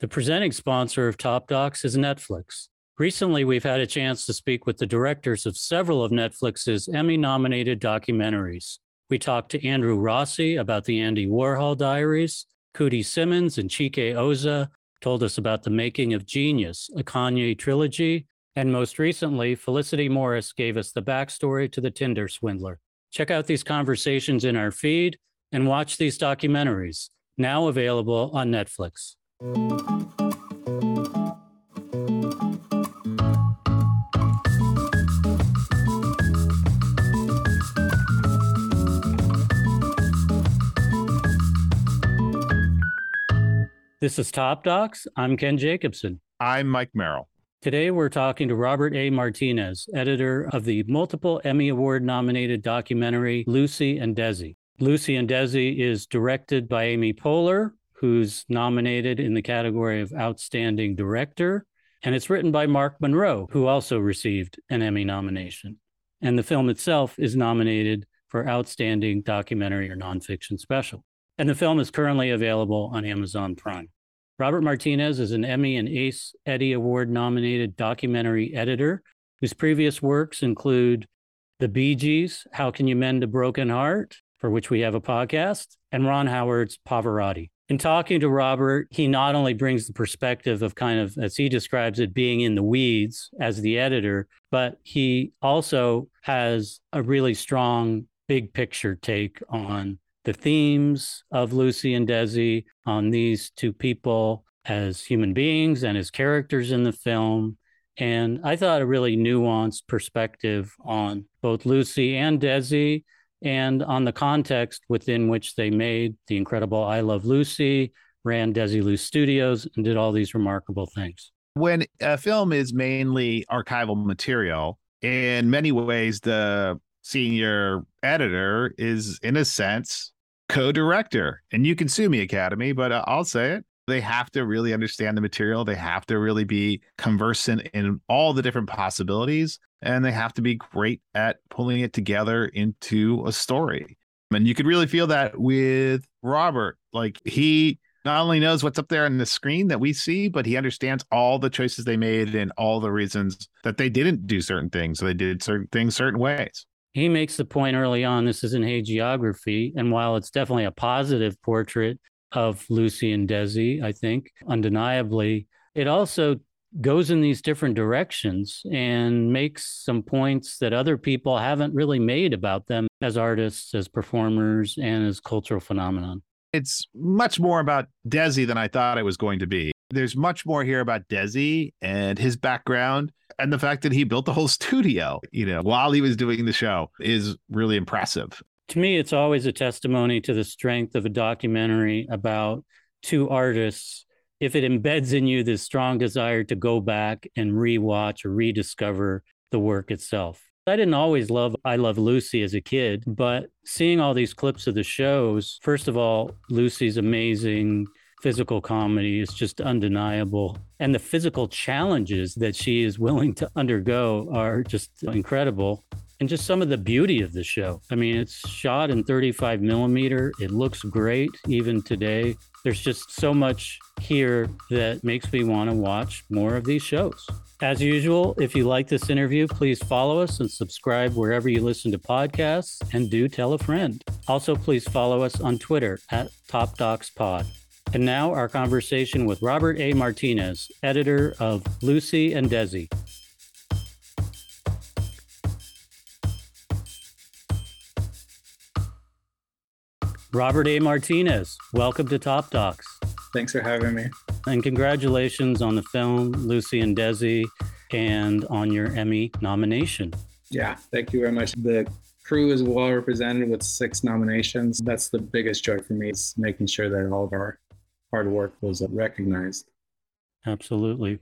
The presenting sponsor of Top Docs is Netflix. Recently, we've had a chance to speak with the directors of several of Netflix's Emmy nominated documentaries. We talked to Andrew Rossi about the Andy Warhol Diaries. Coodie Simmons and Chike Ozah told us about the making of Genius, a Kanye trilogy. And most recently, Felicity Morris gave us the backstory to the Tinder swindler. Check out these conversations in our feed and watch these documentaries, now available on Netflix. This is Top Docs. I'm Ken Jacobson. I'm Mike Merrill. Today, we're talking to Robert A. Martinez, editor of the multiple Emmy Award nominated documentary Lucy and Desi. Lucy and Desi is directed by Amy Poehler, who's nominated in the category of Outstanding Director. And it's written by Mark Monroe, who also received an Emmy nomination. And the film itself is nominated for Outstanding Documentary or Nonfiction Special. And the film is currently available on Amazon Prime. Robert Martinez is an Emmy and Ace Eddie Award nominated documentary editor whose previous works include The Bee Gees, How Can You Mend a Broken Heart, for which we have a podcast, and Ron Howard's Pavarotti. In talking to Robert, he not only brings the perspective of kind of, as he describes it, being in the weeds as the editor, but he also has a really strong big picture take on the themes of Lucy and Desi, on these two people as human beings and as characters in the film. And I thought a really nuanced perspective on both Lucy and Desi and on the context within which they made the incredible I Love Lucy, ran Desi Desilu Studios, and did all these remarkable things. When a film is mainly archival material, in many ways, the senior editor is, in a sense, co director. And you can sue me, Academy, but uh, I'll say it. They have to really understand the material. They have to really be conversant in all the different possibilities and they have to be great at pulling it together into a story. And you could really feel that with Robert. Like he not only knows what's up there on the screen that we see, but he understands all the choices they made and all the reasons that they didn't do certain things. So they did certain things certain ways. He makes the point early on this isn't hagiography. And while it's definitely a positive portrait of Lucy and Desi, I think, undeniably, it also goes in these different directions and makes some points that other people haven't really made about them as artists, as performers, and as cultural phenomenon. It's much more about Desi than I thought it was going to be. There's much more here about Desi and his background and the fact that he built the whole studio, you know, while he was doing the show is really impressive. To me, it's always a testimony to the strength of a documentary about two artists if it embeds in you this strong desire to go back and rewatch or rediscover the work itself. I didn't always love I Love Lucy as a kid, but seeing all these clips of the shows, first of all, Lucy's amazing physical comedy is just undeniable. And the physical challenges that she is willing to undergo are just incredible. And just some of the beauty of the show. I mean, it's shot in 35 millimeter. It looks great even today. There's just so much here that makes me want to watch more of these shows. As usual, if you like this interview, please follow us and subscribe wherever you listen to podcasts and do tell a friend. Also, please follow us on Twitter at Top Docs Pod. And now, our conversation with Robert A. Martinez, editor of Lucy and Desi. Robert A. Martinez, welcome to Top Docs. Thanks for having me. And congratulations on the film Lucy and Desi and on your Emmy nomination. Yeah, thank you very much. The crew is well represented with six nominations. That's the biggest joy for me is making sure that all of our hard work was recognized. Absolutely.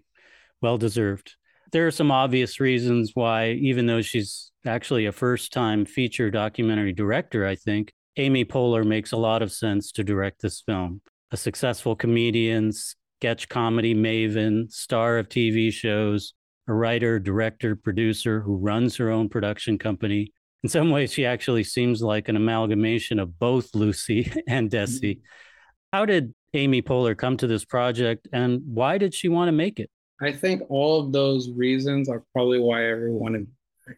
Well deserved. There are some obvious reasons why, even though she's actually a first time feature documentary director, I think, Amy Poehler makes a lot of sense to direct this film. A successful comedian, sketch comedy maven, star of TV shows, a writer, director, producer who runs her own production company. In some ways, she actually seems like an amalgamation of both Lucy and Desi. Mm-hmm. How did Amy Poehler come to this project and why did she want to make it? I think all of those reasons are probably why everyone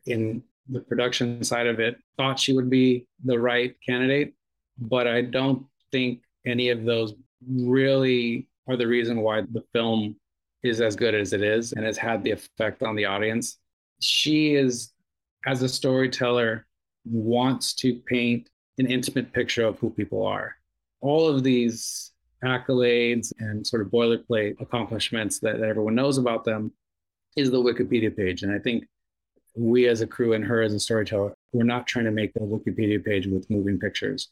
in the production side of it thought she would be the right candidate. But I don't think any of those really are the reason why the film is as good as it is and has had the effect on the audience. She is, as a storyteller, wants to paint an intimate picture of who people are. All of these accolades and sort of boilerplate accomplishments that, that everyone knows about them is the Wikipedia page. And I think we as a crew and her as a storyteller, we're not trying to make a Wikipedia page with moving pictures.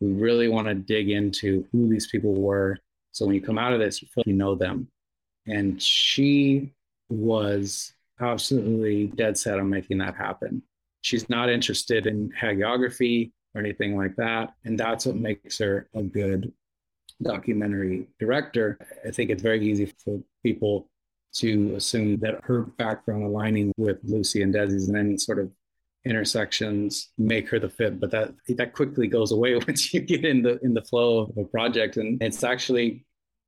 We really want to dig into who these people were. So when you come out of this, you feel you know them. And she was absolutely dead set on making that happen. She's not interested in hagiography or anything like that. And that's what makes her a good documentary director. I think it's very easy for people to assume that her background aligning with Lucy and Desi's and any sort of intersections make her the fit but that that quickly goes away once you get in the in the flow of a project. And it's actually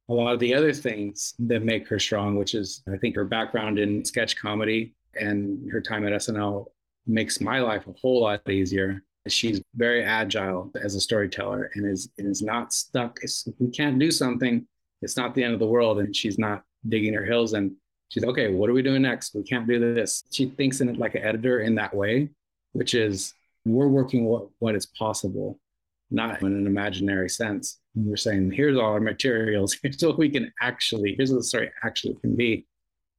a lot of the other things that make her strong which is i think her background in sketch comedy and her time at snl makes my life a whole lot easier. She's very agile as a storyteller and is is not stuck. If we can't do something. It's not the end of the world and she's not digging her heels and she's okay what are we doing next? We can't do this. She thinks in it like an editor in that way which is we're working what, what is possible not in an imaginary sense. We're saying here's all our materials. Here's what we can actually here's what the story actually can be.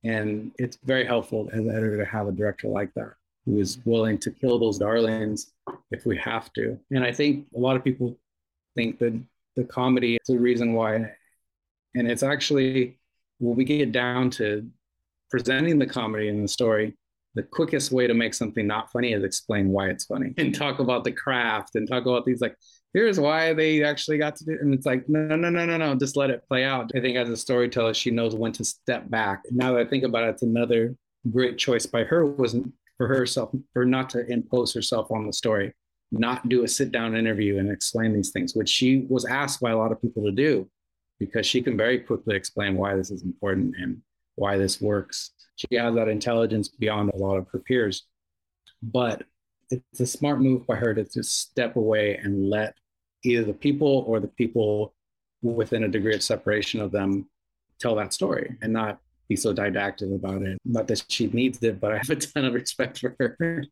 And it's very helpful as an editor to have a director like that who is willing to kill those darlings if we have to. And i think a lot of people think that the comedy is the reason why. And it's actually when we get down to presenting the comedy in the story, the quickest way to make something not funny is explain why it's funny and talk about the craft and talk about these like here's why they actually got to do it. and it's like no no no no no just let it play out i think as a storyteller she knows when to step back now that i think about it it's another great choice by her was for herself for not to impose herself on the story not do a sit down interview and explain these things which she was asked by a lot of people to do because she can very quickly explain why this is important and why this works. She has that intelligence beyond a lot of her peers. But it's a smart move by her to just step away and let either the people or the people within a degree of separation of them tell that story and not be so didactic about it. Not that she needs it, but I have a ton of respect for her.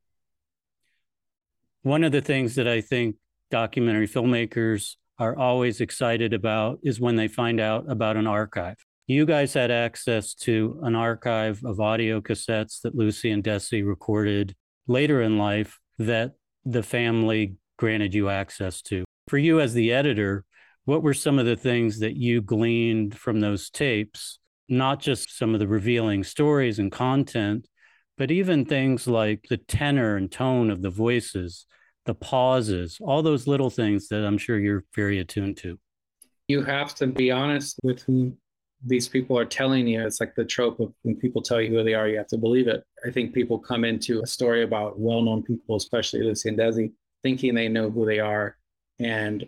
One of the things that I think documentary filmmakers are always excited about is when they find out about an archive. You guys had access to an archive of audio cassettes that Lucy and Desi recorded later in life that the family granted you access to. For you as the editor, what were some of the things that you gleaned from those tapes? Not just some of the revealing stories and content, but even things like the tenor and tone of the voices the pauses, all those little things that I'm sure you're very attuned to. You have to be honest with who these people are telling you. It's like the trope of when people tell you who they are, you have to believe it. I think people come into a story about well known people, especially Lucy and Desi, thinking they know who they are and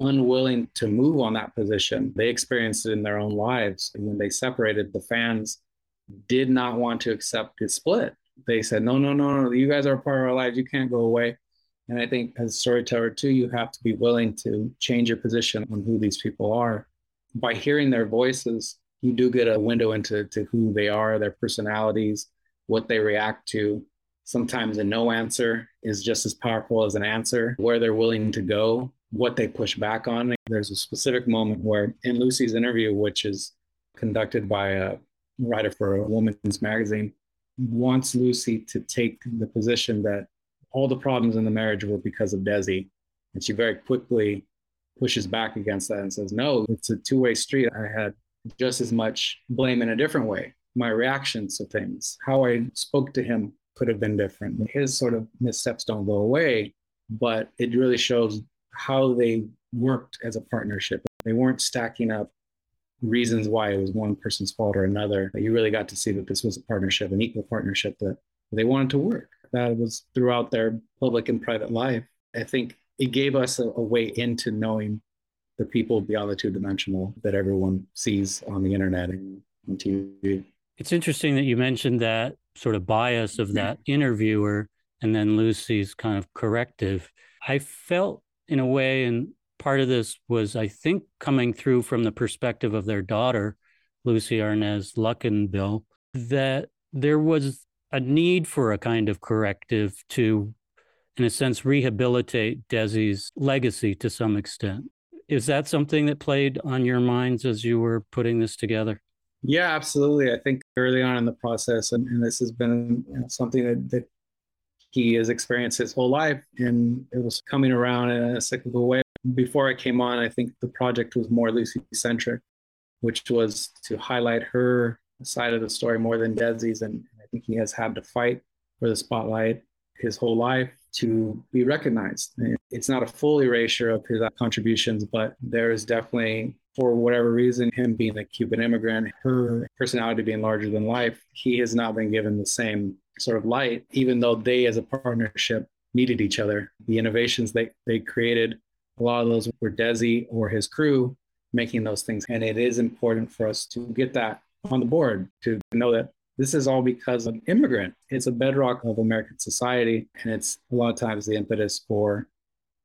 unwilling to move on that position. They experienced it in their own lives. And when they separated, the fans did not want to accept the split. They said, no, no, no, no, you guys are part of our lives. You can't go away. And I think as a storyteller too, you have to be willing to change your position on who these people are. By hearing their voices, you do get a window into to who they are, their personalities, what they react to. Sometimes a no answer is just as powerful as an answer, where they're willing to go, what they push back on. There's a specific moment where in Lucy's interview, which is conducted by a writer for a woman's magazine, wants Lucy to take the position that all the problems in the marriage were because of Desi. And she very quickly pushes back against that and says, no, it's a two way street. I had just as much blame in a different way. My reactions to things, how I spoke to him could have been different. His sort of missteps don't go away, but it really shows how they worked as a partnership. They weren't stacking up reasons why it was one person's fault or another. You really got to see that this was a partnership, an equal partnership that they wanted to work that was throughout their public and private life. I think it gave us a, a way into knowing the people beyond the two dimensional that everyone sees on the internet and on TV. It's interesting that you mentioned that sort of bias of that interviewer and then Lucy's kind of corrective. I felt in a way, and part of this was, I think, coming through from the perspective of their daughter, Lucie Arnaz Luckinbill, that there was a need for a kind of corrective to, in a sense, rehabilitate Desi's legacy to some extent. Is that something that played on your minds as you were putting this together? Yeah, absolutely. I think early on in the process, and, and this has been you know, something that, that he has experienced his whole life, and it was coming around in a cyclical way. Before I came on, I think the project was more Lucy centric, which was to highlight her side of the story more than Desi's. And think he has had to fight for the spotlight his whole life to be recognized. It's not a full erasure of his contributions, but there is definitely, for whatever reason, him being a Cuban immigrant, her personality being larger than life, he has not been given the same sort of light, even though they as a partnership needed each other. The innovations they, they created, a lot of those were Desi or his crew making those things. And it is important for us to get that on the board to know that this is all because of an immigrant. It's a bedrock of American society. And it's a lot of times the impetus for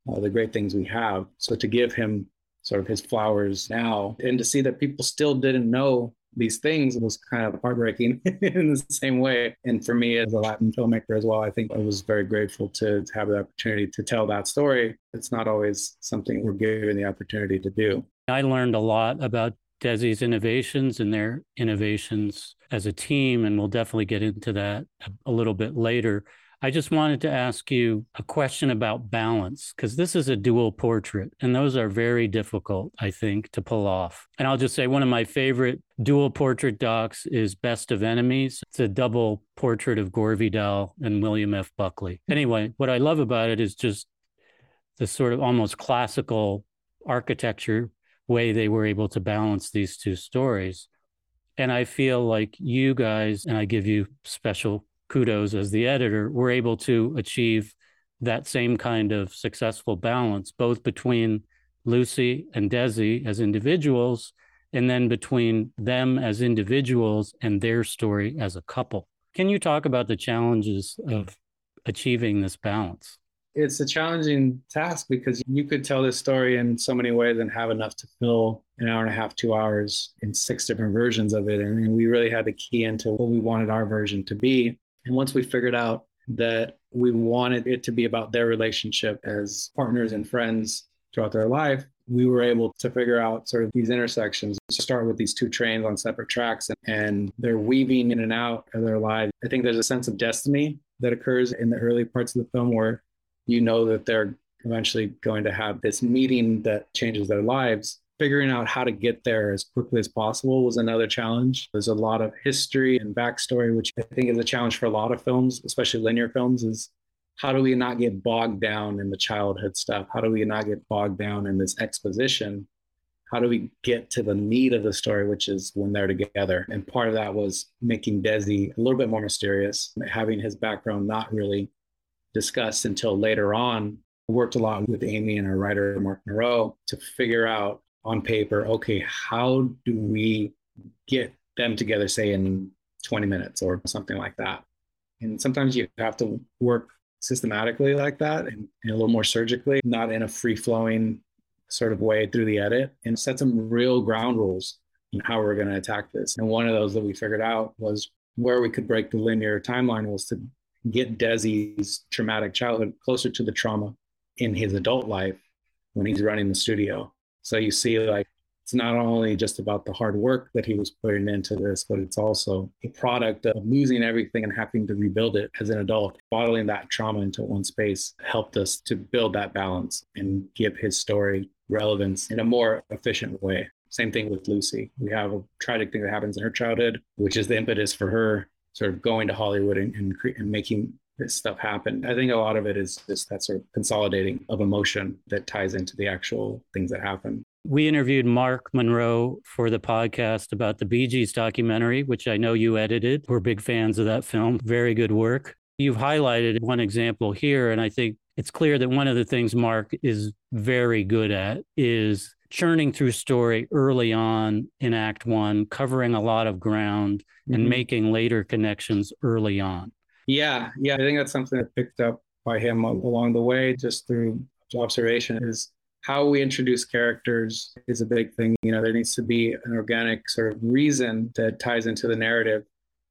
uh, the great things we have. So to give him sort of his flowers now and to see that people still didn't know these things was kind of heartbreaking in the same way. And for me, as a Latin filmmaker as well, I think I was very grateful to, to have the opportunity to tell that story. It's not always something we're given the opportunity to do. I learned a lot about Desi's innovations and their innovations as a team, and we'll definitely get into that a little bit later. I just wanted to ask you a question about balance because this is a dual portrait, and those are very difficult, I think, to pull off. And I'll just say one of my favorite dual portrait docs is Best of Enemies. It's a double portrait of Gore Vidal and William F. Buckley. Anyway, what I love about it is just the sort of almost classical architecture way they were able to balance these two stories. And I feel like you guys, and I give you special kudos as the editor, were able to achieve that same kind of successful balance, both between Lucy and Desi as individuals, and then between them as individuals and their story as a couple. Can you talk about the challenges of achieving this balance? It's a challenging task because you could tell this story in so many ways and have enough to fill an hour and a half, two hours in six different versions of it. And we really had to key into what we wanted our version to be. And once we figured out that we wanted it to be about their relationship as partners and friends throughout their life, we were able to figure out sort of these intersections. To start with these two trains on separate tracks, and they're weaving in and out of their lives. I think there's a sense of destiny that occurs in the early parts of the film where you know that they're eventually going to have this meeting that changes their lives figuring out how to get there as quickly as possible was another challenge. There's a lot of history and backstory, which I think is a challenge for a lot of films, especially linear films, is how do we not get bogged down in the childhood stuff? How do we not get bogged down in this exposition? How do we get to the meat of the story, which is when they're together? And part of that was making Desi a little bit more mysterious, having his background not really discussed until later on. I worked a lot with Amy and our writer, Mark Monroe, to figure out on paper, okay, how do we get them together, say in 20 minutes or something like that? And sometimes you have to work systematically like that and, and a little more surgically, not in a free flowing sort of way through the edit, and set some real ground rules on how we're going to attack this. And one of those that we figured out was where we could break the linear timeline was to get Desi's traumatic childhood closer to the trauma in his adult life when he's running the studio. So you see, like, it's not only just about the hard work that he was putting into this, but it's also a product of losing everything and having to rebuild it as an adult. Bottling that trauma into one space helped us to build that balance and give his story relevance in a more efficient way. Same thing with Lucy. We have a tragic thing that happens in her childhood, which is the impetus for her sort of going to Hollywood and, and, and making this stuff happen. I think a lot of it is just that sort of consolidating of emotion that ties into the actual things that happen. We interviewed Mark Monroe for the podcast about the Bee Gees documentary, which I know you edited. We're big fans of that film. Very good work. You've highlighted one example here, and I think it's clear that one of the things Mark is very good at is churning through story early on in Act One, covering a lot of ground mm-hmm. and making later connections early on. Yeah, yeah, I think that's something that picked up by him along the way, just through observation, is how we introduce characters is a big thing. You know, there needs to be an organic sort of reason that ties into the narrative.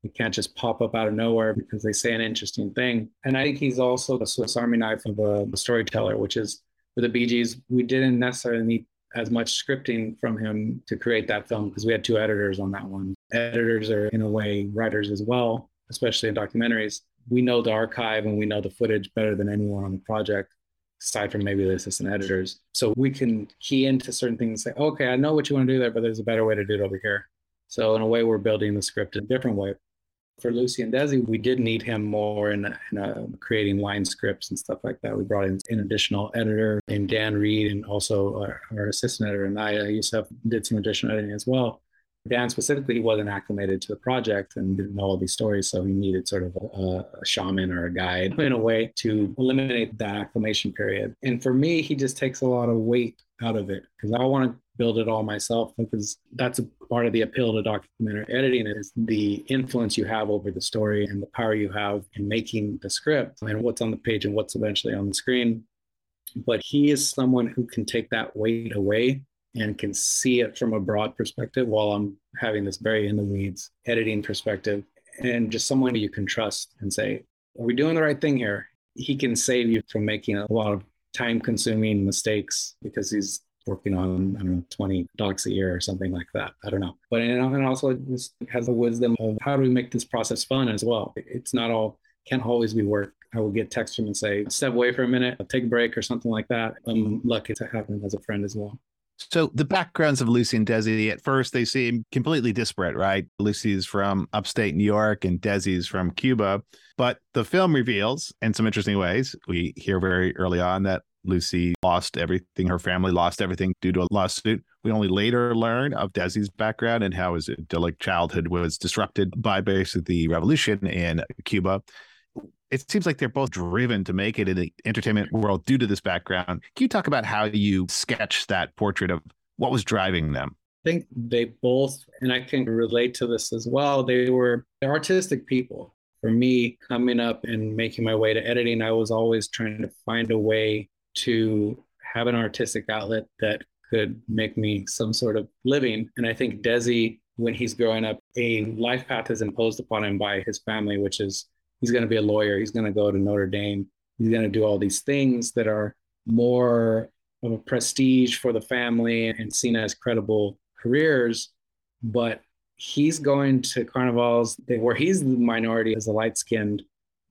It can't just pop up out of nowhere because they say an interesting thing. And I think he's also a Swiss Army knife of a, a storyteller, which is for the Bee Gees we didn't necessarily need as much scripting from him to create that film because we had two editors on that one. Editors are, in a way, writers as well, especially in documentaries. We know the archive and we know the footage better than anyone on the project, aside from maybe the assistant editors. So we can key into certain things and say, okay, I know what you want to do there, but there's a better way to do it over here. So, in a way, we're building the script a different way for Lucy and Desi, we did need him more in, in uh, creating line scripts and stuff like that. We brought in an additional editor named Dan Reed and also our, our assistant editor, Naya Youssef, did some additional editing as well. Dan specifically, wasn't acclimated to the project and didn't know all these stories, so he needed sort of a, a, shaman or a guide in a way to eliminate that acclimation period. And for me, he just takes a lot of weight out of it because I want to build it all myself because that's a part of the appeal to documentary editing is the influence you have over the story and the power you have in making the script and what's on the page and what's eventually on the screen. But he is someone who can take that weight away and can see it from a broad perspective while I'm having this very in the weeds editing perspective and just someone you can trust and say, are we doing the right thing here? He can save you from making a lot of time consuming mistakes because he's working on, I don't know, 20 docs a year or something like that. I don't know. But and also just has the wisdom of how do we make this process fun as well? It's not all, can't always be work. I will get text from and say, step away for a minute, take a break or something like that. I'm lucky to have him as a friend as well. So the backgrounds of Lucy and Desi at first they seem completely disparate, right? Lucy's from upstate New York and Desi's from Cuba. But the film reveals in some interesting ways. We hear very early on that Lucy lost everything. Her family lost everything due to a lawsuit. We only later learn of Desi's background and how his idyllic childhood was disrupted by basically the revolution in Cuba. It seems like they're both driven to make it in the entertainment world due to this background. Can you talk about how you sketch that portrait of what was driving them? I think they both, and I can relate to this as well, they were artistic people. For me, coming up and making my way to editing, I was always trying to find a way to have an artistic outlet that could make me some sort of living. And I think Desi, when he's growing up, a life path is imposed upon him by his family, which is he's going to be a lawyer, he's going to go to Notre Dame, he's going to do all these things that are more of a prestige for the family and seen as credible careers. But he's going to carnivals where he's the minority as a light skinned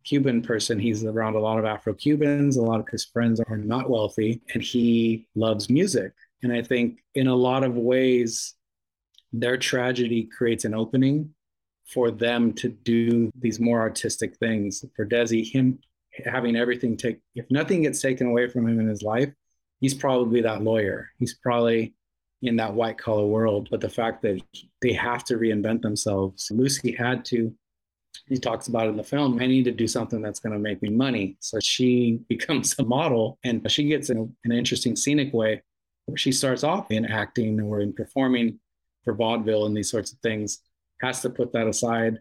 Cuban person. He's around a lot of Afro Cubans. A lot of his friends are not wealthy, and he loves music. And I think in a lot of ways, their tragedy creates an opening for them to do these more artistic things. For Desi, him having everything take, if nothing gets taken away from him in his life, he's probably that lawyer. He's probably in that white collar world. But the fact that they have to reinvent themselves, Lucy had to he talks about in the film, I need to do something that's going to make me money. So she becomes a model and she gets in an interesting scenic way where she starts off in acting or in performing for vaudeville and these sorts of things, has to put that aside.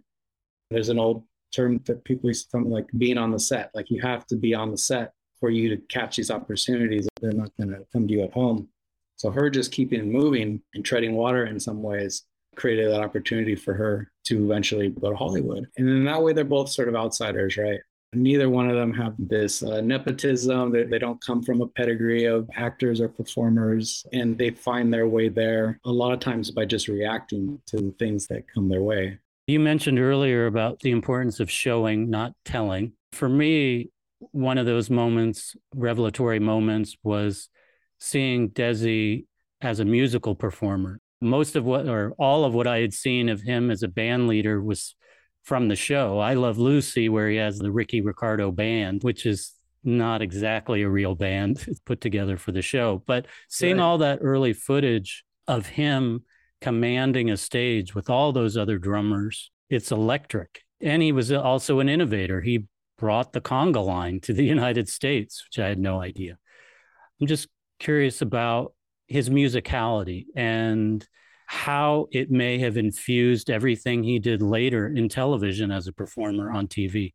There's an old term that people use something like being on the set. Like you have to be on the set for you to catch these opportunities. They're not going to come to you at home. So her just keeping moving and treading water in some ways created that opportunity for her to eventually go to Hollywood. And in that way, they're both sort of outsiders, right? Neither one of them have this uh, nepotism. They, they don't come from a pedigree of actors or performers, and they find their way there a lot of times by just reacting to the things that come their way. You mentioned earlier about the importance of showing, not telling. For me, one of those moments, revelatory moments, was seeing Desi as a musical performer most of what or all of what I had seen of him as a band leader was from the show. I Love Lucy, where he has the Ricky Ricardo band, which is not exactly a real band it's put together for the show. But seeing right. all that early footage of him commanding a stage with all those other drummers, it's electric. And he was also an innovator. He brought the conga line to the United States, which I had no idea. I'm just curious about his musicality and how it may have infused everything he did later in television as a performer on TV.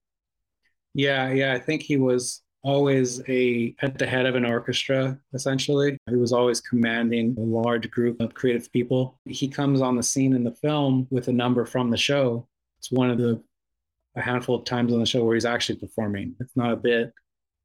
Yeah, yeah, I think he was always a at the head of an orchestra essentially. He was always commanding a large group of creative people. He comes on the scene in the film with a number from the show. It's one of the a handful of times on the show where he's actually performing. It's not a bit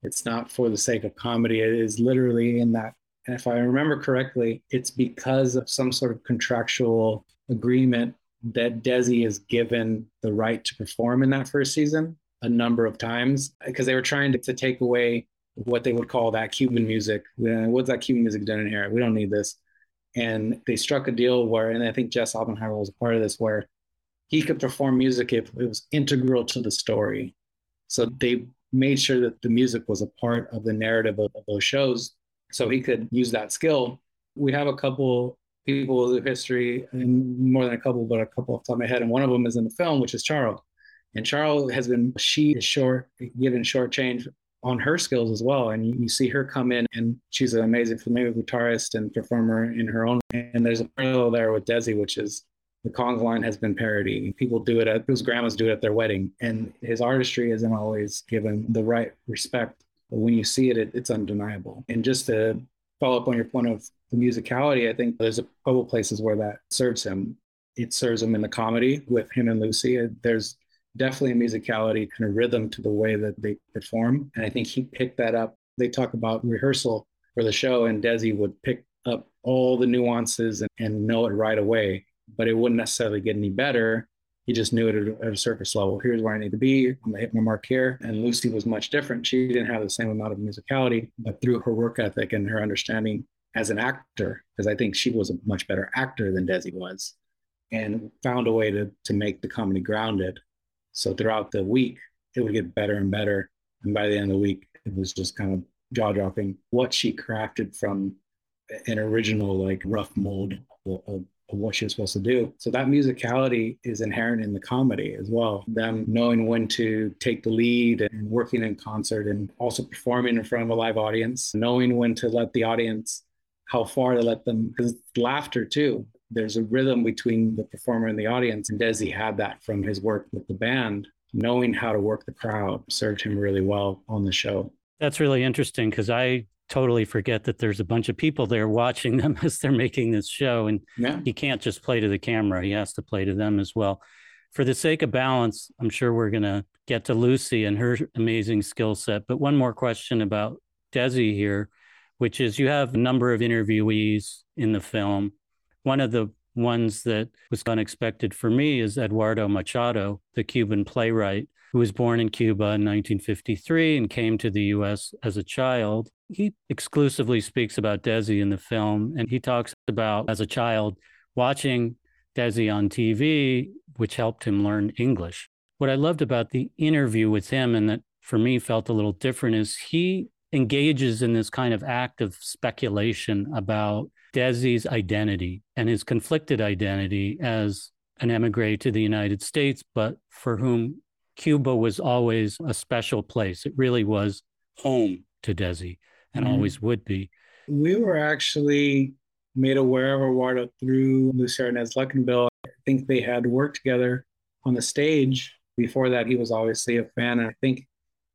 it's not for the sake of comedy. It is literally in that and if i remember correctly it's because of some sort of contractual agreement that desi is given the right to perform in that first season a number of times because they were trying to, to, take away what they would call that Cuban music. What's that Cuban music doing in here? We don't need this. And they struck a deal where, and I think Jess Oppenheimer was a part of this, where he could perform music if it was integral to the story. So they made sure that the music was a part of the narrative of, of those shows so he could use that skill. We have a couple people of history, and more than a couple, but a couple off the top of my head. And one of them is in the film, which is Charo. And Charo has been, she is short, given short change on her skills as well. And you, you, see her come in, and she's an amazing familiar guitarist and performer in her own. And there's a parallel there with Desi, which is the conga line has been parodied. People do it at whose grandmas do it at their wedding, and his artistry isn't always given the right respect. But when you see it, it it's undeniable. And just to follow up on your point of the musicality, I think there's a couple places where that serves him. It serves him in the comedy with him and Lucy. There's definitely a musicality kind of rhythm to the way that they perform. And I think he picked that up. They talk about rehearsal for the show, and Desi would pick up all the nuances and, and know it right away, but it wouldn't necessarily get any better. He just knew it at, a surface level. Here's where I need to be. I'm gonna hit my mark here. And Lucy was much different. She didn't have the same amount of musicality, but through her work ethic and her understanding as an actor, because I think she was a much better actor than Desi was, and found a way to to make the comedy grounded so throughout the week, it would get better and better. And by the end of the week, it was just kind of jaw dropping what she crafted from an original, like rough mold of, of, what she was supposed to do. So that musicality is inherent in the comedy as well. Them knowing when to take the lead and working in concert and also performing in front of a live audience, knowing when to let the audience, how far to let them, because laughter too there's a rhythm between the performer and the audience. And Desi had that from his work with the band. Knowing how to work the crowd served him really well on the show. That's really interesting because I totally forget that there's a bunch of people there watching them as they're making this show. And yeah. he can't just play to the camera, he has to play to them as well. For the sake of balance, I'm sure we're going to get to Lucy and her amazing skill set. But one more question about Desi here, which is you have a number of interviewees in the film one of the ones that was unexpected for me is Eduardo Machado, the Cuban playwright who was born in Cuba in 1953 and came to the US as a child. He exclusively speaks about Desi in the film, and he talks about as a child watching Desi on TV, which helped him learn English. What I loved about the interview with him, and that for me felt a little different, is he engages in this kind of act of speculation about Desi's identity and his conflicted identity as an emigre to the United States, but for whom Cuba was always a special place. It really was home to Desi and mm-hmm. always would be. We were actually made aware of Eduardo through Lucie Arnaz Luckinbill. I think they had worked together on the stage. Before that, he was obviously a fan. And I think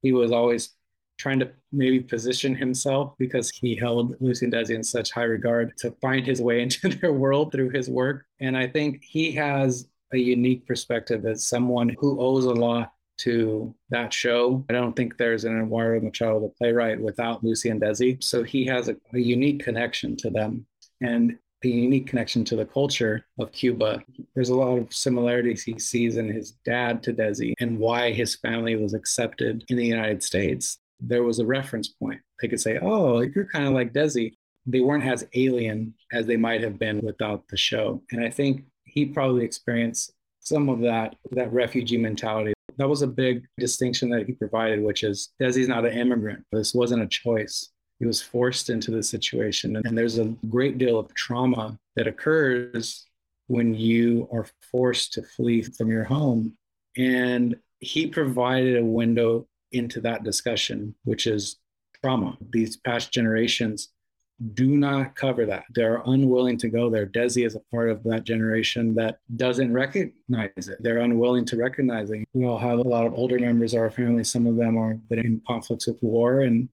he was always trying to maybe position himself because he held Lucy and Desi in such high regard to find his way into their world through his work. And I think he has a unique perspective as someone who owes a lot to that show. I don't think there's an Eduardo Machado, the playwright, without Lucy and Desi. So he has a, a unique connection to them and a unique connection to the culture of Cuba. There's a lot of similarities he sees in his dad to Desi and why his family was accepted in the United States there was a reference point. They could say, oh, you're kind of like Desi. They weren't as alien as they might have been without the show. And I think he probably experienced some of that, that refugee mentality. That was a big distinction that he provided, which is Desi's not an immigrant. This wasn't a choice. He was forced into the situation. And there's a great deal of trauma that occurs when you are forced to flee from your home. And he provided a window into that discussion, which is trauma. These past generations do not cover that. They're unwilling to go there. Desi is a part of that generation that doesn't recognize it. They're unwilling to recognize it. We all have a lot of older members of our family. Some of them are in conflicts with war and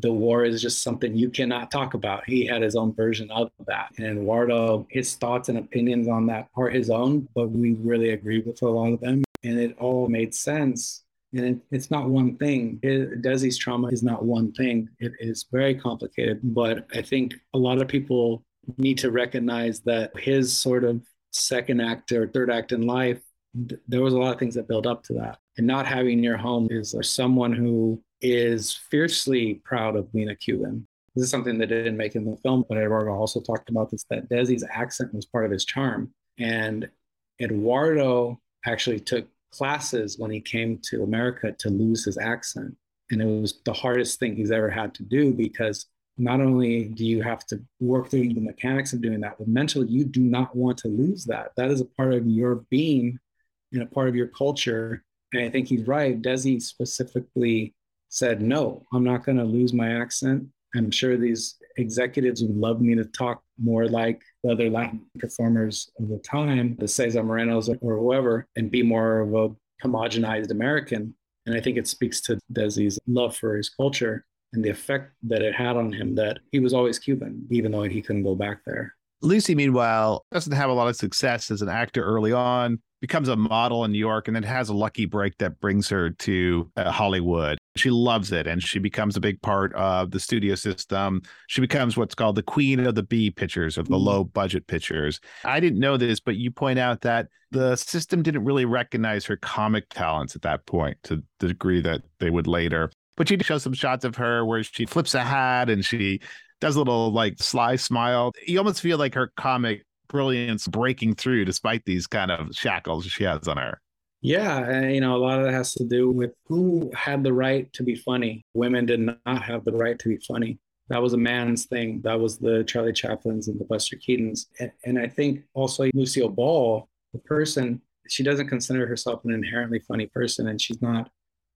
the war is just something you cannot talk about. He had his own version of that. And Eduardo, his thoughts and opinions on that are his own, but we really agree with a lot of them. And it all made sense and it, it's not one thing. It, Desi's trauma is not one thing. It is very complicated. But I think a lot of people need to recognize that his sort of second act or third act in life, th- there was a lot of things that build up to that. And not having your home is uh, someone who is fiercely proud of being a Cuban. This is something that didn't make in the film, but Eduardo also talked about this that Desi's accent was part of his charm. And Eduardo actually took classes when he came to America to lose his accent. And it was the hardest thing he's ever had to do because not only do you have to work through the mechanics of doing that, but mentally, you do not want to lose that. That is a part of your being and a part of your culture. And I think he's right. Desi specifically said, No, I'm not going to lose my accent. I'm sure these executives would love me to talk more like the other Latin performers of the time, the Cesar Romeros or whoever, and be more of a homogenized American. And I think it speaks to Desi's love for his culture and the effect that it had on him that he was always Cuban, even though he couldn't go back there. Lucy, meanwhile, doesn't have a lot of success as an actor early on, becomes a model in New York, and then has a lucky break that brings her to uh, Hollywood. She loves it and she becomes a big part of the studio system. She becomes what's called the queen of the B pictures, of the mm-hmm. low budget pictures. I didn't know this, but you point out that the system didn't really recognize her comic talents at that point to the degree that they would later. But she shows some shots of her where she flips a hat and she does a little like sly smile. You almost feel like her comic brilliance breaking through despite these kind of shackles she has on her. Yeah, you know, a lot of that has to do with who had the right to be funny. Women did not have the right to be funny. That was a man's thing. That was the Charlie Chaplins and the Buster Keatons. And, and I think also Lucille Ball, the person, she doesn't consider herself an inherently funny person, and she's not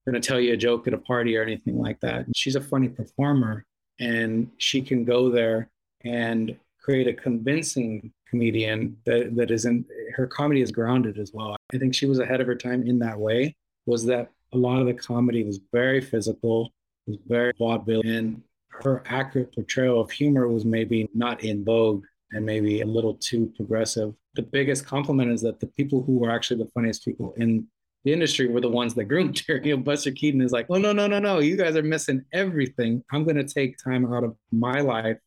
going to tell you a joke at a party or anything like that. She's a funny performer, and she can go there and create a convincing comedian that, that isn't her comedy is grounded as well. I think she was ahead of her time in that way, was that a lot of the comedy was very physical, was very vaudeville, and her accurate portrayal of humor was maybe not in vogue and maybe a little too progressive. The biggest compliment is that the people who were actually the funniest people in the industry were the ones that groomed her. You know, Buster Keaton is like, oh no, no, no, no, you guys are missing everything. I'm gonna take time out of my life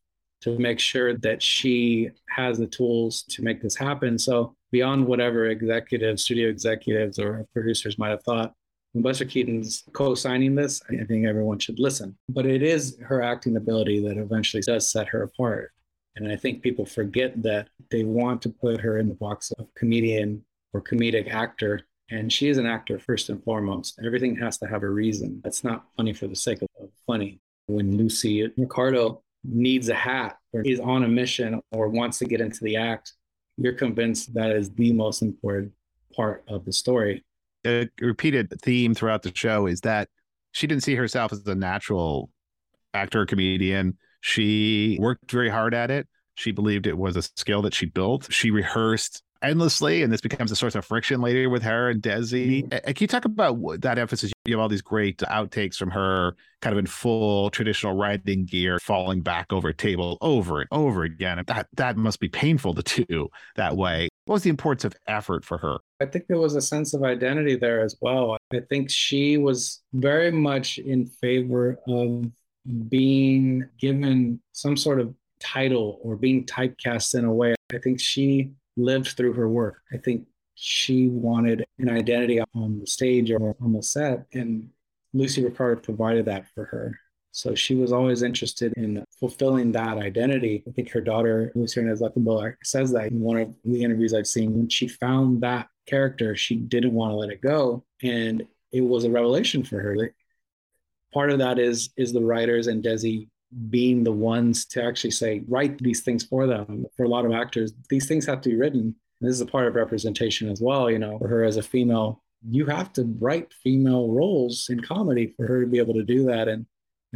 to make sure that she has the tools to make this happen. So beyond whatever executives, studio executives or producers might have thought, when Buster Keaton's co-signing this, I think everyone should listen. But it is her acting ability that eventually does set her apart. And I think people forget that they want to put her in the box of comedian or comedic actor. And she is an actor first and foremost. Everything has to have a reason. It's not funny for the sake of funny. When Lucy Ricardo needs a hat or is on a mission or wants to get into the act, you're convinced that is the most important part of the story. A repeated theme throughout the show is that she didn't see herself as a natural actor comedian. She worked very hard at it. She believed it was a skill that she built. She rehearsed endlessly, and this becomes a source of friction later with her and Desi. Mm-hmm. Can you talk about that emphasis? You have all these great outtakes from her, kind of in full traditional writing gear, falling back over a table over and over again. That that must be painful to do that way. What was the importance of effort for her? I think there was a sense of identity there as well. I think she was very much in favor of being given some sort of title or being typecast in a way. I think she lived through her work. I think she wanted an identity on the stage or on the set, and Lucy Ricardo provided that for her. So she was always interested in fulfilling that identity. I think her daughter, Lucy Hernandez Luckinbill, says that in one of the interviews I've seen. When she found that character, she didn't want to let it go. And it was a revelation for her. Part of that is is the writers and Desi being the ones to actually say, write these things for them. For a lot of actors, these things have to be written. This is a part of representation as well. You know, for her as a female, you have to write female roles in comedy for her to be able to do that. And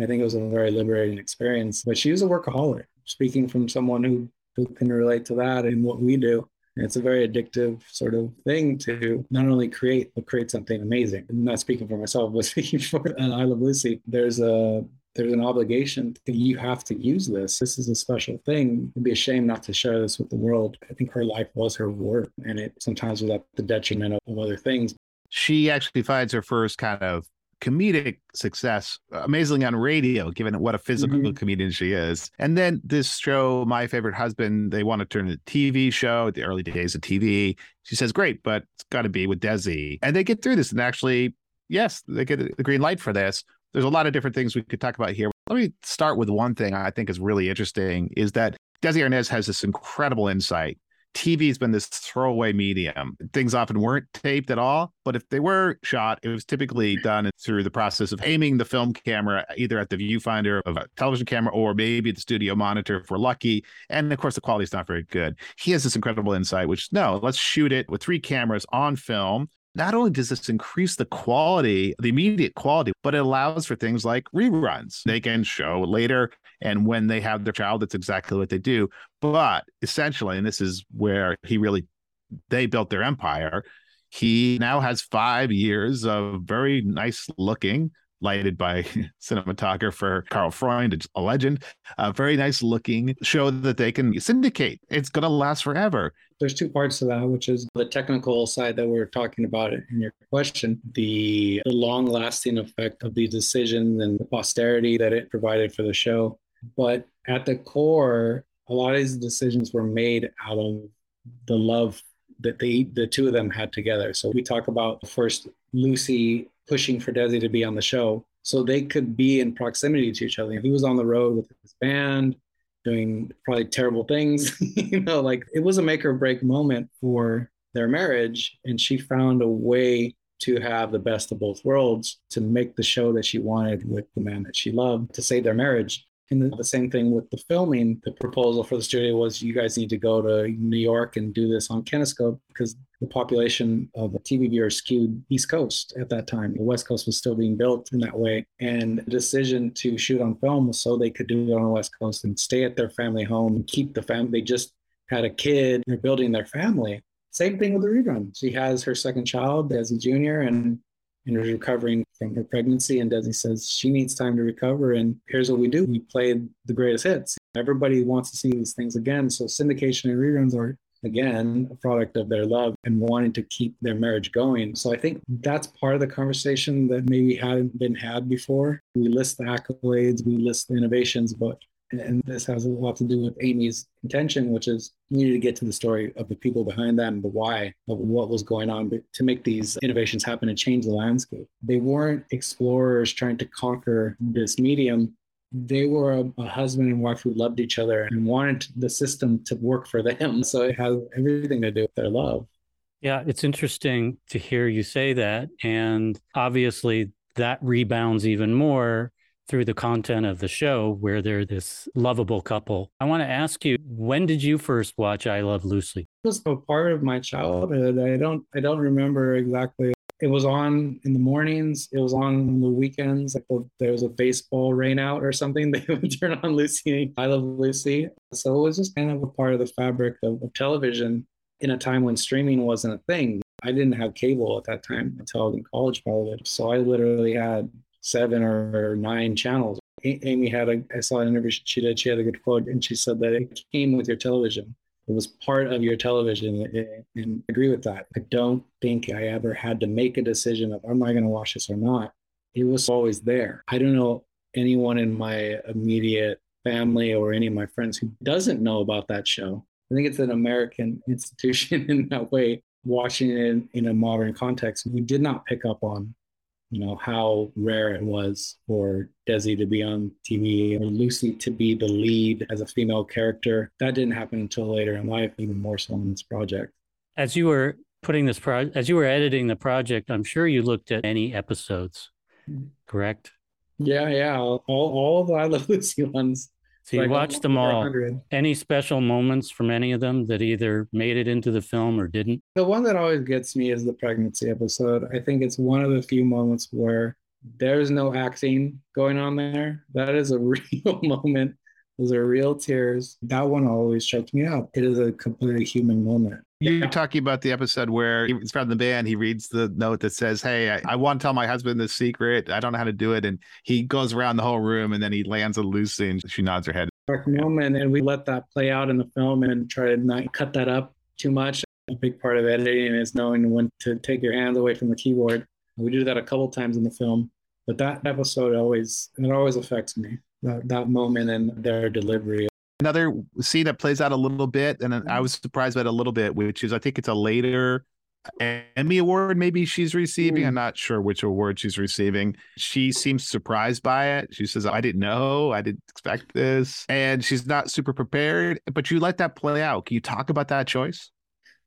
I think it was a very liberating experience. But she was a workaholic. speaking from someone who who can relate to that and what we do. It's a very addictive sort of thing to not only create, but create something amazing. I'm not speaking for myself, but speaking for uh, I Love Lucy. There's a there's an obligation that you have to use this. This is a special thing. It'd be a shame not to share this with the world. I think her life was her work, and it sometimes was at the detriment of, other things. She actually finds her first kind of comedic success amazingly on radio given what a physical mm-hmm. comedian she is and then this show my favorite husband they want to turn it a tv show the early days of tv she says great but it's got to be with desi and they get through this and actually yes they get the green light for this there's a lot of different things we could talk about here let me start with one thing i think is really interesting is that desi arnaz has this incredible insight TV's been this throwaway medium. Things often weren't taped at all, but if they were shot, it was typically done through the process of aiming the film camera either at the viewfinder of a television camera or maybe the studio monitor if we're lucky. And of course, the quality is not very good. He has this incredible insight, which no, let's shoot it with three cameras on film not only does this increase the quality, the immediate quality, but it allows for things like reruns. They can show later. And when they have their child, that's exactly what they do. But essentially, and this is where he really, they built their empire. He now has five years of very nice looking, lighted by cinematographer Karl Freund, a legend, a very nice looking show that they can syndicate. It's going to last forever. There's two parts to that, which is the technical side that we are talking about in your question, the, the long lasting effect of the decision and the posterity that it provided for the show. But at the core, a lot of these decisions were made out of the love that they the two of them had together. So we talk about first Lucy pushing for Desi to be on the show so they could be in proximity to each other. He was on the road with his band doing probably terrible things, you know, like it was a make or break moment for their marriage. And she found a way to have the best of both worlds to make the show that she wanted with the man that she loved to save their marriage. And the same thing with the filming. The proposal for the studio was you guys need to go to New York and do this on Kinescope because the population of the TV viewers skewed East Coast at that time. The West Coast was still being built in that way. And the decision to shoot on film was so they could do it on the West Coast and stay at their family home and keep the family. They just had a kid, they're building their family. Same thing with the rerun. She has her second child, Desi Jr., and and was recovering from her pregnancy. And Desi says she needs time to recover. And here's what we do we play the greatest hits. Everybody wants to see these things again. So syndication and reruns are, again, a product of their love and wanting to keep their marriage going. So I think that's part of the conversation that maybe hadn't been had before. We list the accolades, we list the innovations, but and this has a lot to do with Amy's intention, which is we need to get to the story of the people behind and the why of what was going on to make these innovations happen and change the landscape. They weren't explorers trying to conquer this medium. They were a, a husband and wife who loved each other and wanted the system to work for them. So it has everything to do with their love. Yeah, it's interesting to hear you say that. And obviously, that rebounds even more through the content of the show where they're this lovable couple. I want to ask you, when did you first watch I Love Lucy? It was a part of my childhood. I don't I don't remember exactly. It was on in the mornings. It was on the weekends. Like there was a baseball rainout or something. They would turn on Lucy. I Love Lucy. So it was just kind of a part of the fabric of, of television in a time when streaming wasn't a thing. I didn't have cable at that time until I was in college, probably. So I literally had seven or nine channels. Amy had a, I saw an interview she did, she had a good quote, and she said that it came with your television. It was part of your television. And I agree with that. I don't think I ever had to make a decision of, am I going to watch this or not? It was always there. I don't know anyone in my immediate family or any of my friends who doesn't know about that show. I think it's an American institution in that way. Watching it in a modern context, we did not pick up on you know how rare it was for Desi to be on TV or Lucy to be the lead as a female character. That didn't happen until later in life, even more so in this project. As you were putting this project, as you were editing the project, I'm sure you looked at any episodes, correct? Yeah, yeah, all all of the I Love Lucy ones. So you watched them all. Any special moments from any of them that either made it into the film or didn't? The one that always gets me is the pregnancy episode. I think it's one of the few moments where there's no acting going on there. That is a real moment Those are real tears. That one always choked me up. It is a completely human moment. You're Yeah. talking about the episode where he's from the band. He reads the note that says, Hey, I, I want to tell my husband this secret. I don't know how to do it. And he goes around the whole room and then he lands on Lucy and she nods her head. dark moment and we let that play out in the film and try to not cut that up too much a big part of editing is knowing when to take your hands away from the keyboard we do that a couple times in the film but that episode always it always affects me that, that moment and their delivery Another scene that plays out a little bit, and I was surprised by it a little bit, which is I think it's a later Emmy award, maybe she's receiving. Mm. I'm not sure which award she's receiving. She seems surprised by it. She says, I didn't know, I didn't expect this. And she's not super prepared, but you let that play out. Can you talk about that choice?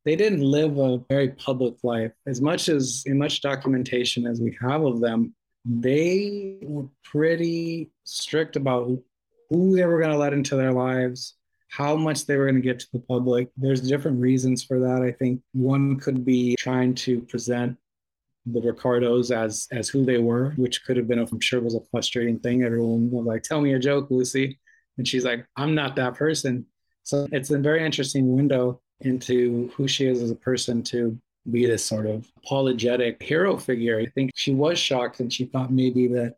they didn't live a very public life as much as in much documentation as we have of them they were pretty strict about who they were going to let into their lives how much they were going to get to the public. There's different reasons for that i think. One could be trying to present the ricardos as as who they were which could have been i'm sure was a frustrating thing. Everyone was like tell me a joke lucy. And she's like i'm not that person. So it's a very interesting window into who she is as a person to be this sort of apologetic hero figure. I think she was shocked and she thought maybe that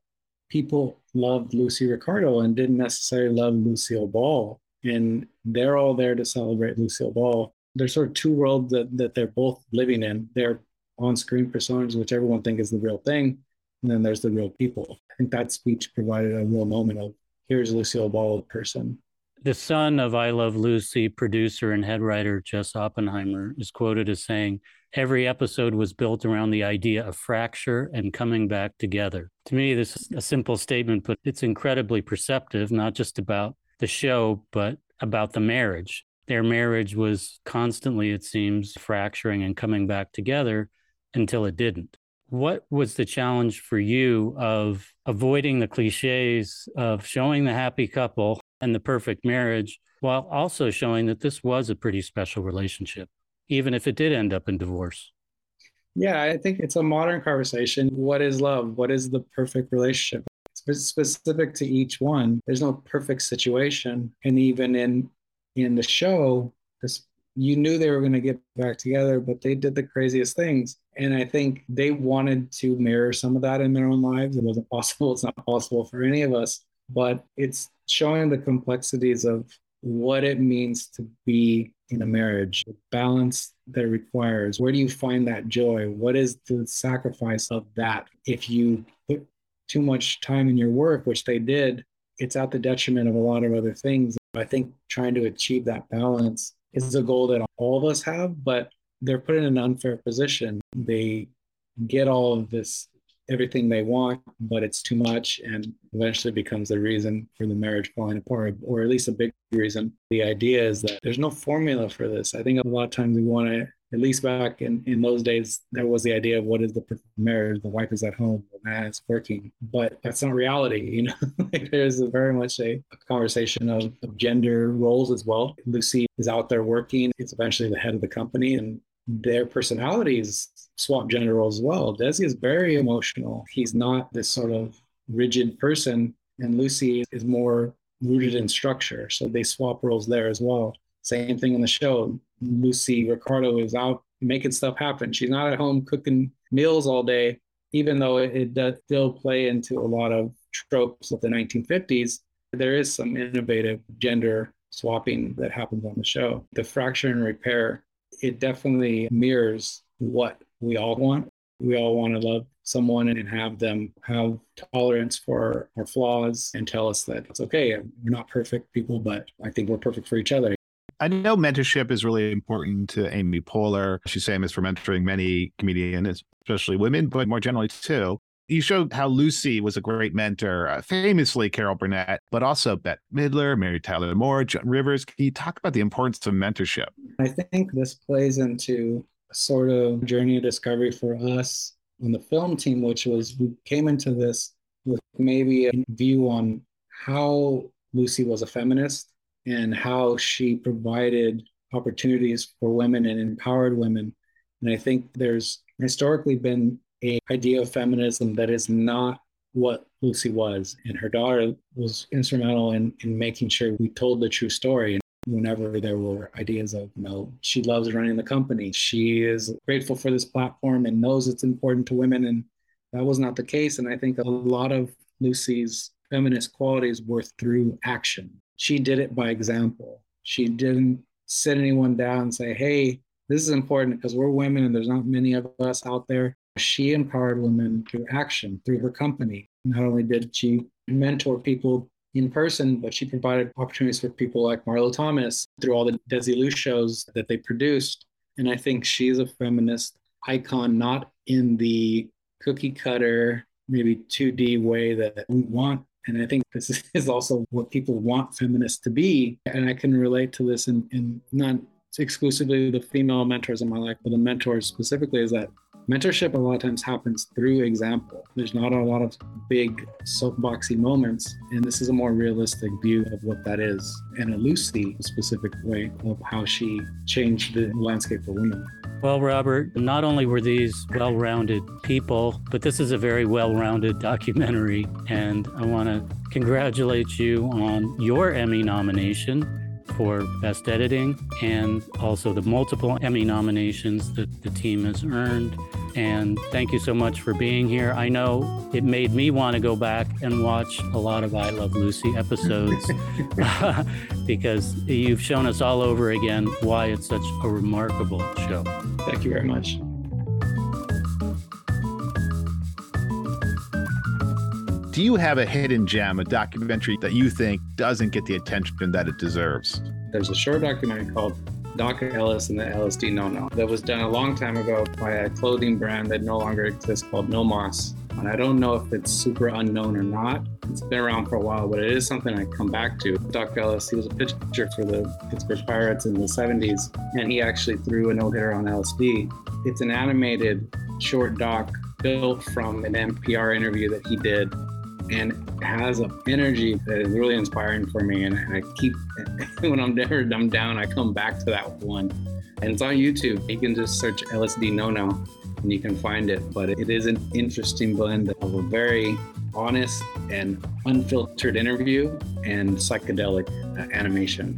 people loved Lucy Ricardo and didn't necessarily love Lucille Ball. And they're all there to celebrate Lucille Ball. There's sort of two worlds that, that they're both living in. They're on screen personas, which everyone thinks is the real thing. And then there's the real people. I think that speech provided a real moment of here's Lucille Ball, person. The son of I Love Lucy, producer and head writer Jess Oppenheimer, is quoted as saying, Every episode was built around the idea of fracture and coming back together. To me, this is a simple statement, but it's incredibly perceptive, not just about the show, but about the marriage. Their marriage was constantly, it seems, fracturing and coming back together until it didn't. What was the challenge for you of avoiding the cliches of showing the happy couple and the perfect marriage while also showing that this was a pretty special relationship, even if it did end up in divorce? Yeah, I think it's a modern conversation. What is love? What is the perfect relationship? It's specific to each one. There's no perfect situation, and even in in the show, this you knew they were going to get back together, but they did the craziest things. And I think they wanted to mirror some of that in their own lives. It wasn't possible. It's not possible for any of us, but it's showing the complexities of what it means to be in a marriage, the balance that it requires. Where do you find that joy? What is the sacrifice of that? If you put too much time in your work, which they did, it's at the detriment of a lot of other things. I think trying to achieve that balance is a goal that all of us have, but they're put in an unfair position. They get all of this everything they want, but it's too much and eventually becomes the reason for the marriage falling apart, or at least a big reason. The idea is that there's no formula for this. I think a lot of times we want to, at least back in, in those days, there was the idea of what is the marriage? The wife is at home, the man is working, but that's not reality. You know, like there's a very much a, a conversation of, of gender roles as well. Lucy is out there working. It's eventually the head of the company and their personalities swap gender roles as well. Desi is very emotional. He's not this sort of rigid person, and Lucy is more rooted in structure. So they swap roles there as well. Same thing in the show. Lucy Ricardo is out making stuff happen. She's not at home cooking meals all day, even though it, it does still play into a lot of tropes of the 1950s. There is some innovative gender swapping that happens on the show. The fracture and repair, it definitely mirrors what we all want. We all want to love someone and have them have tolerance for our flaws and tell us that it's okay. We're not perfect people, but I think we're perfect for each other. I know mentorship is really important to Amy Poehler. She's famous for mentoring many comedians, especially women, but more generally too. You showed how Lucy was a great mentor, uh, famously Carol Burnett, but also Bette Midler, Mary Tyler Moore, Joan Rivers. Can you talk about the importance of mentorship? I think this plays into sort of journey of discovery for us on the film team, which was we came into this with maybe a view on how Lucy was a feminist and how she provided opportunities for women and empowered women. And I think there's historically been a idea of feminism that is not what Lucy was. And her daughter was instrumental in, in making sure we told the true story. Whenever there were ideas of, you know, she loves running the company, she is grateful for this platform and knows it's important to women. And that was not the case. And I think a lot of Lucy's feminist qualities were through action. She did it by example. She didn't sit anyone down and say, hey, this is important because we're women and there's not many of us out there. She empowered women through action, through her company. Not only did she mentor people in person, but she provided opportunities for people like Marlo Thomas through all the Desilu shows that they produced. And I think she's a feminist icon, not in the cookie cutter, maybe 2D way that we want. And I think this is also what people want feminists to be. And I can relate to this in, in not exclusively the female mentors in my life, but the mentors specifically is that mentorship a lot of times happens through example. There's not a lot of big soapboxy moments, and this is a more realistic view of what that is in a Lucy specific way of how she changed the landscape for women. Well, Robert, not only were these well rounded people, but this is a very well rounded documentary. And I want to congratulate you on your Emmy nomination for Best Editing and also the multiple Emmy nominations that the team has earned. And thank you so much for being here. I know it made me want to go back and watch a lot of I Love Lucy episodes because you've shown us all over again why it's such a remarkable show. Thank you very much. Do you have a hidden gem, a documentary that you think doesn't get the attention that it deserves? There's a short documentary called Doc Ellis and the LSD No No that was done a long time ago by a clothing brand that no longer exists called No Mas. And I don't know if it's super unknown or not. It's been around for a while, but it is something I come back to. Doc Ellis, he was a pitcher for the Pittsburgh Pirates in the 70s, and he actually threw a no hitter on LSD. It's an animated short doc built from an NPR interview that he did and has an energy that is really inspiring for me. And, I keep, when I'm there, I'm down, I come back to that one. And it's on YouTube. You can just search LSD No No and you can find it. But it is an interesting blend of a very honest and unfiltered interview and psychedelic uh, animation.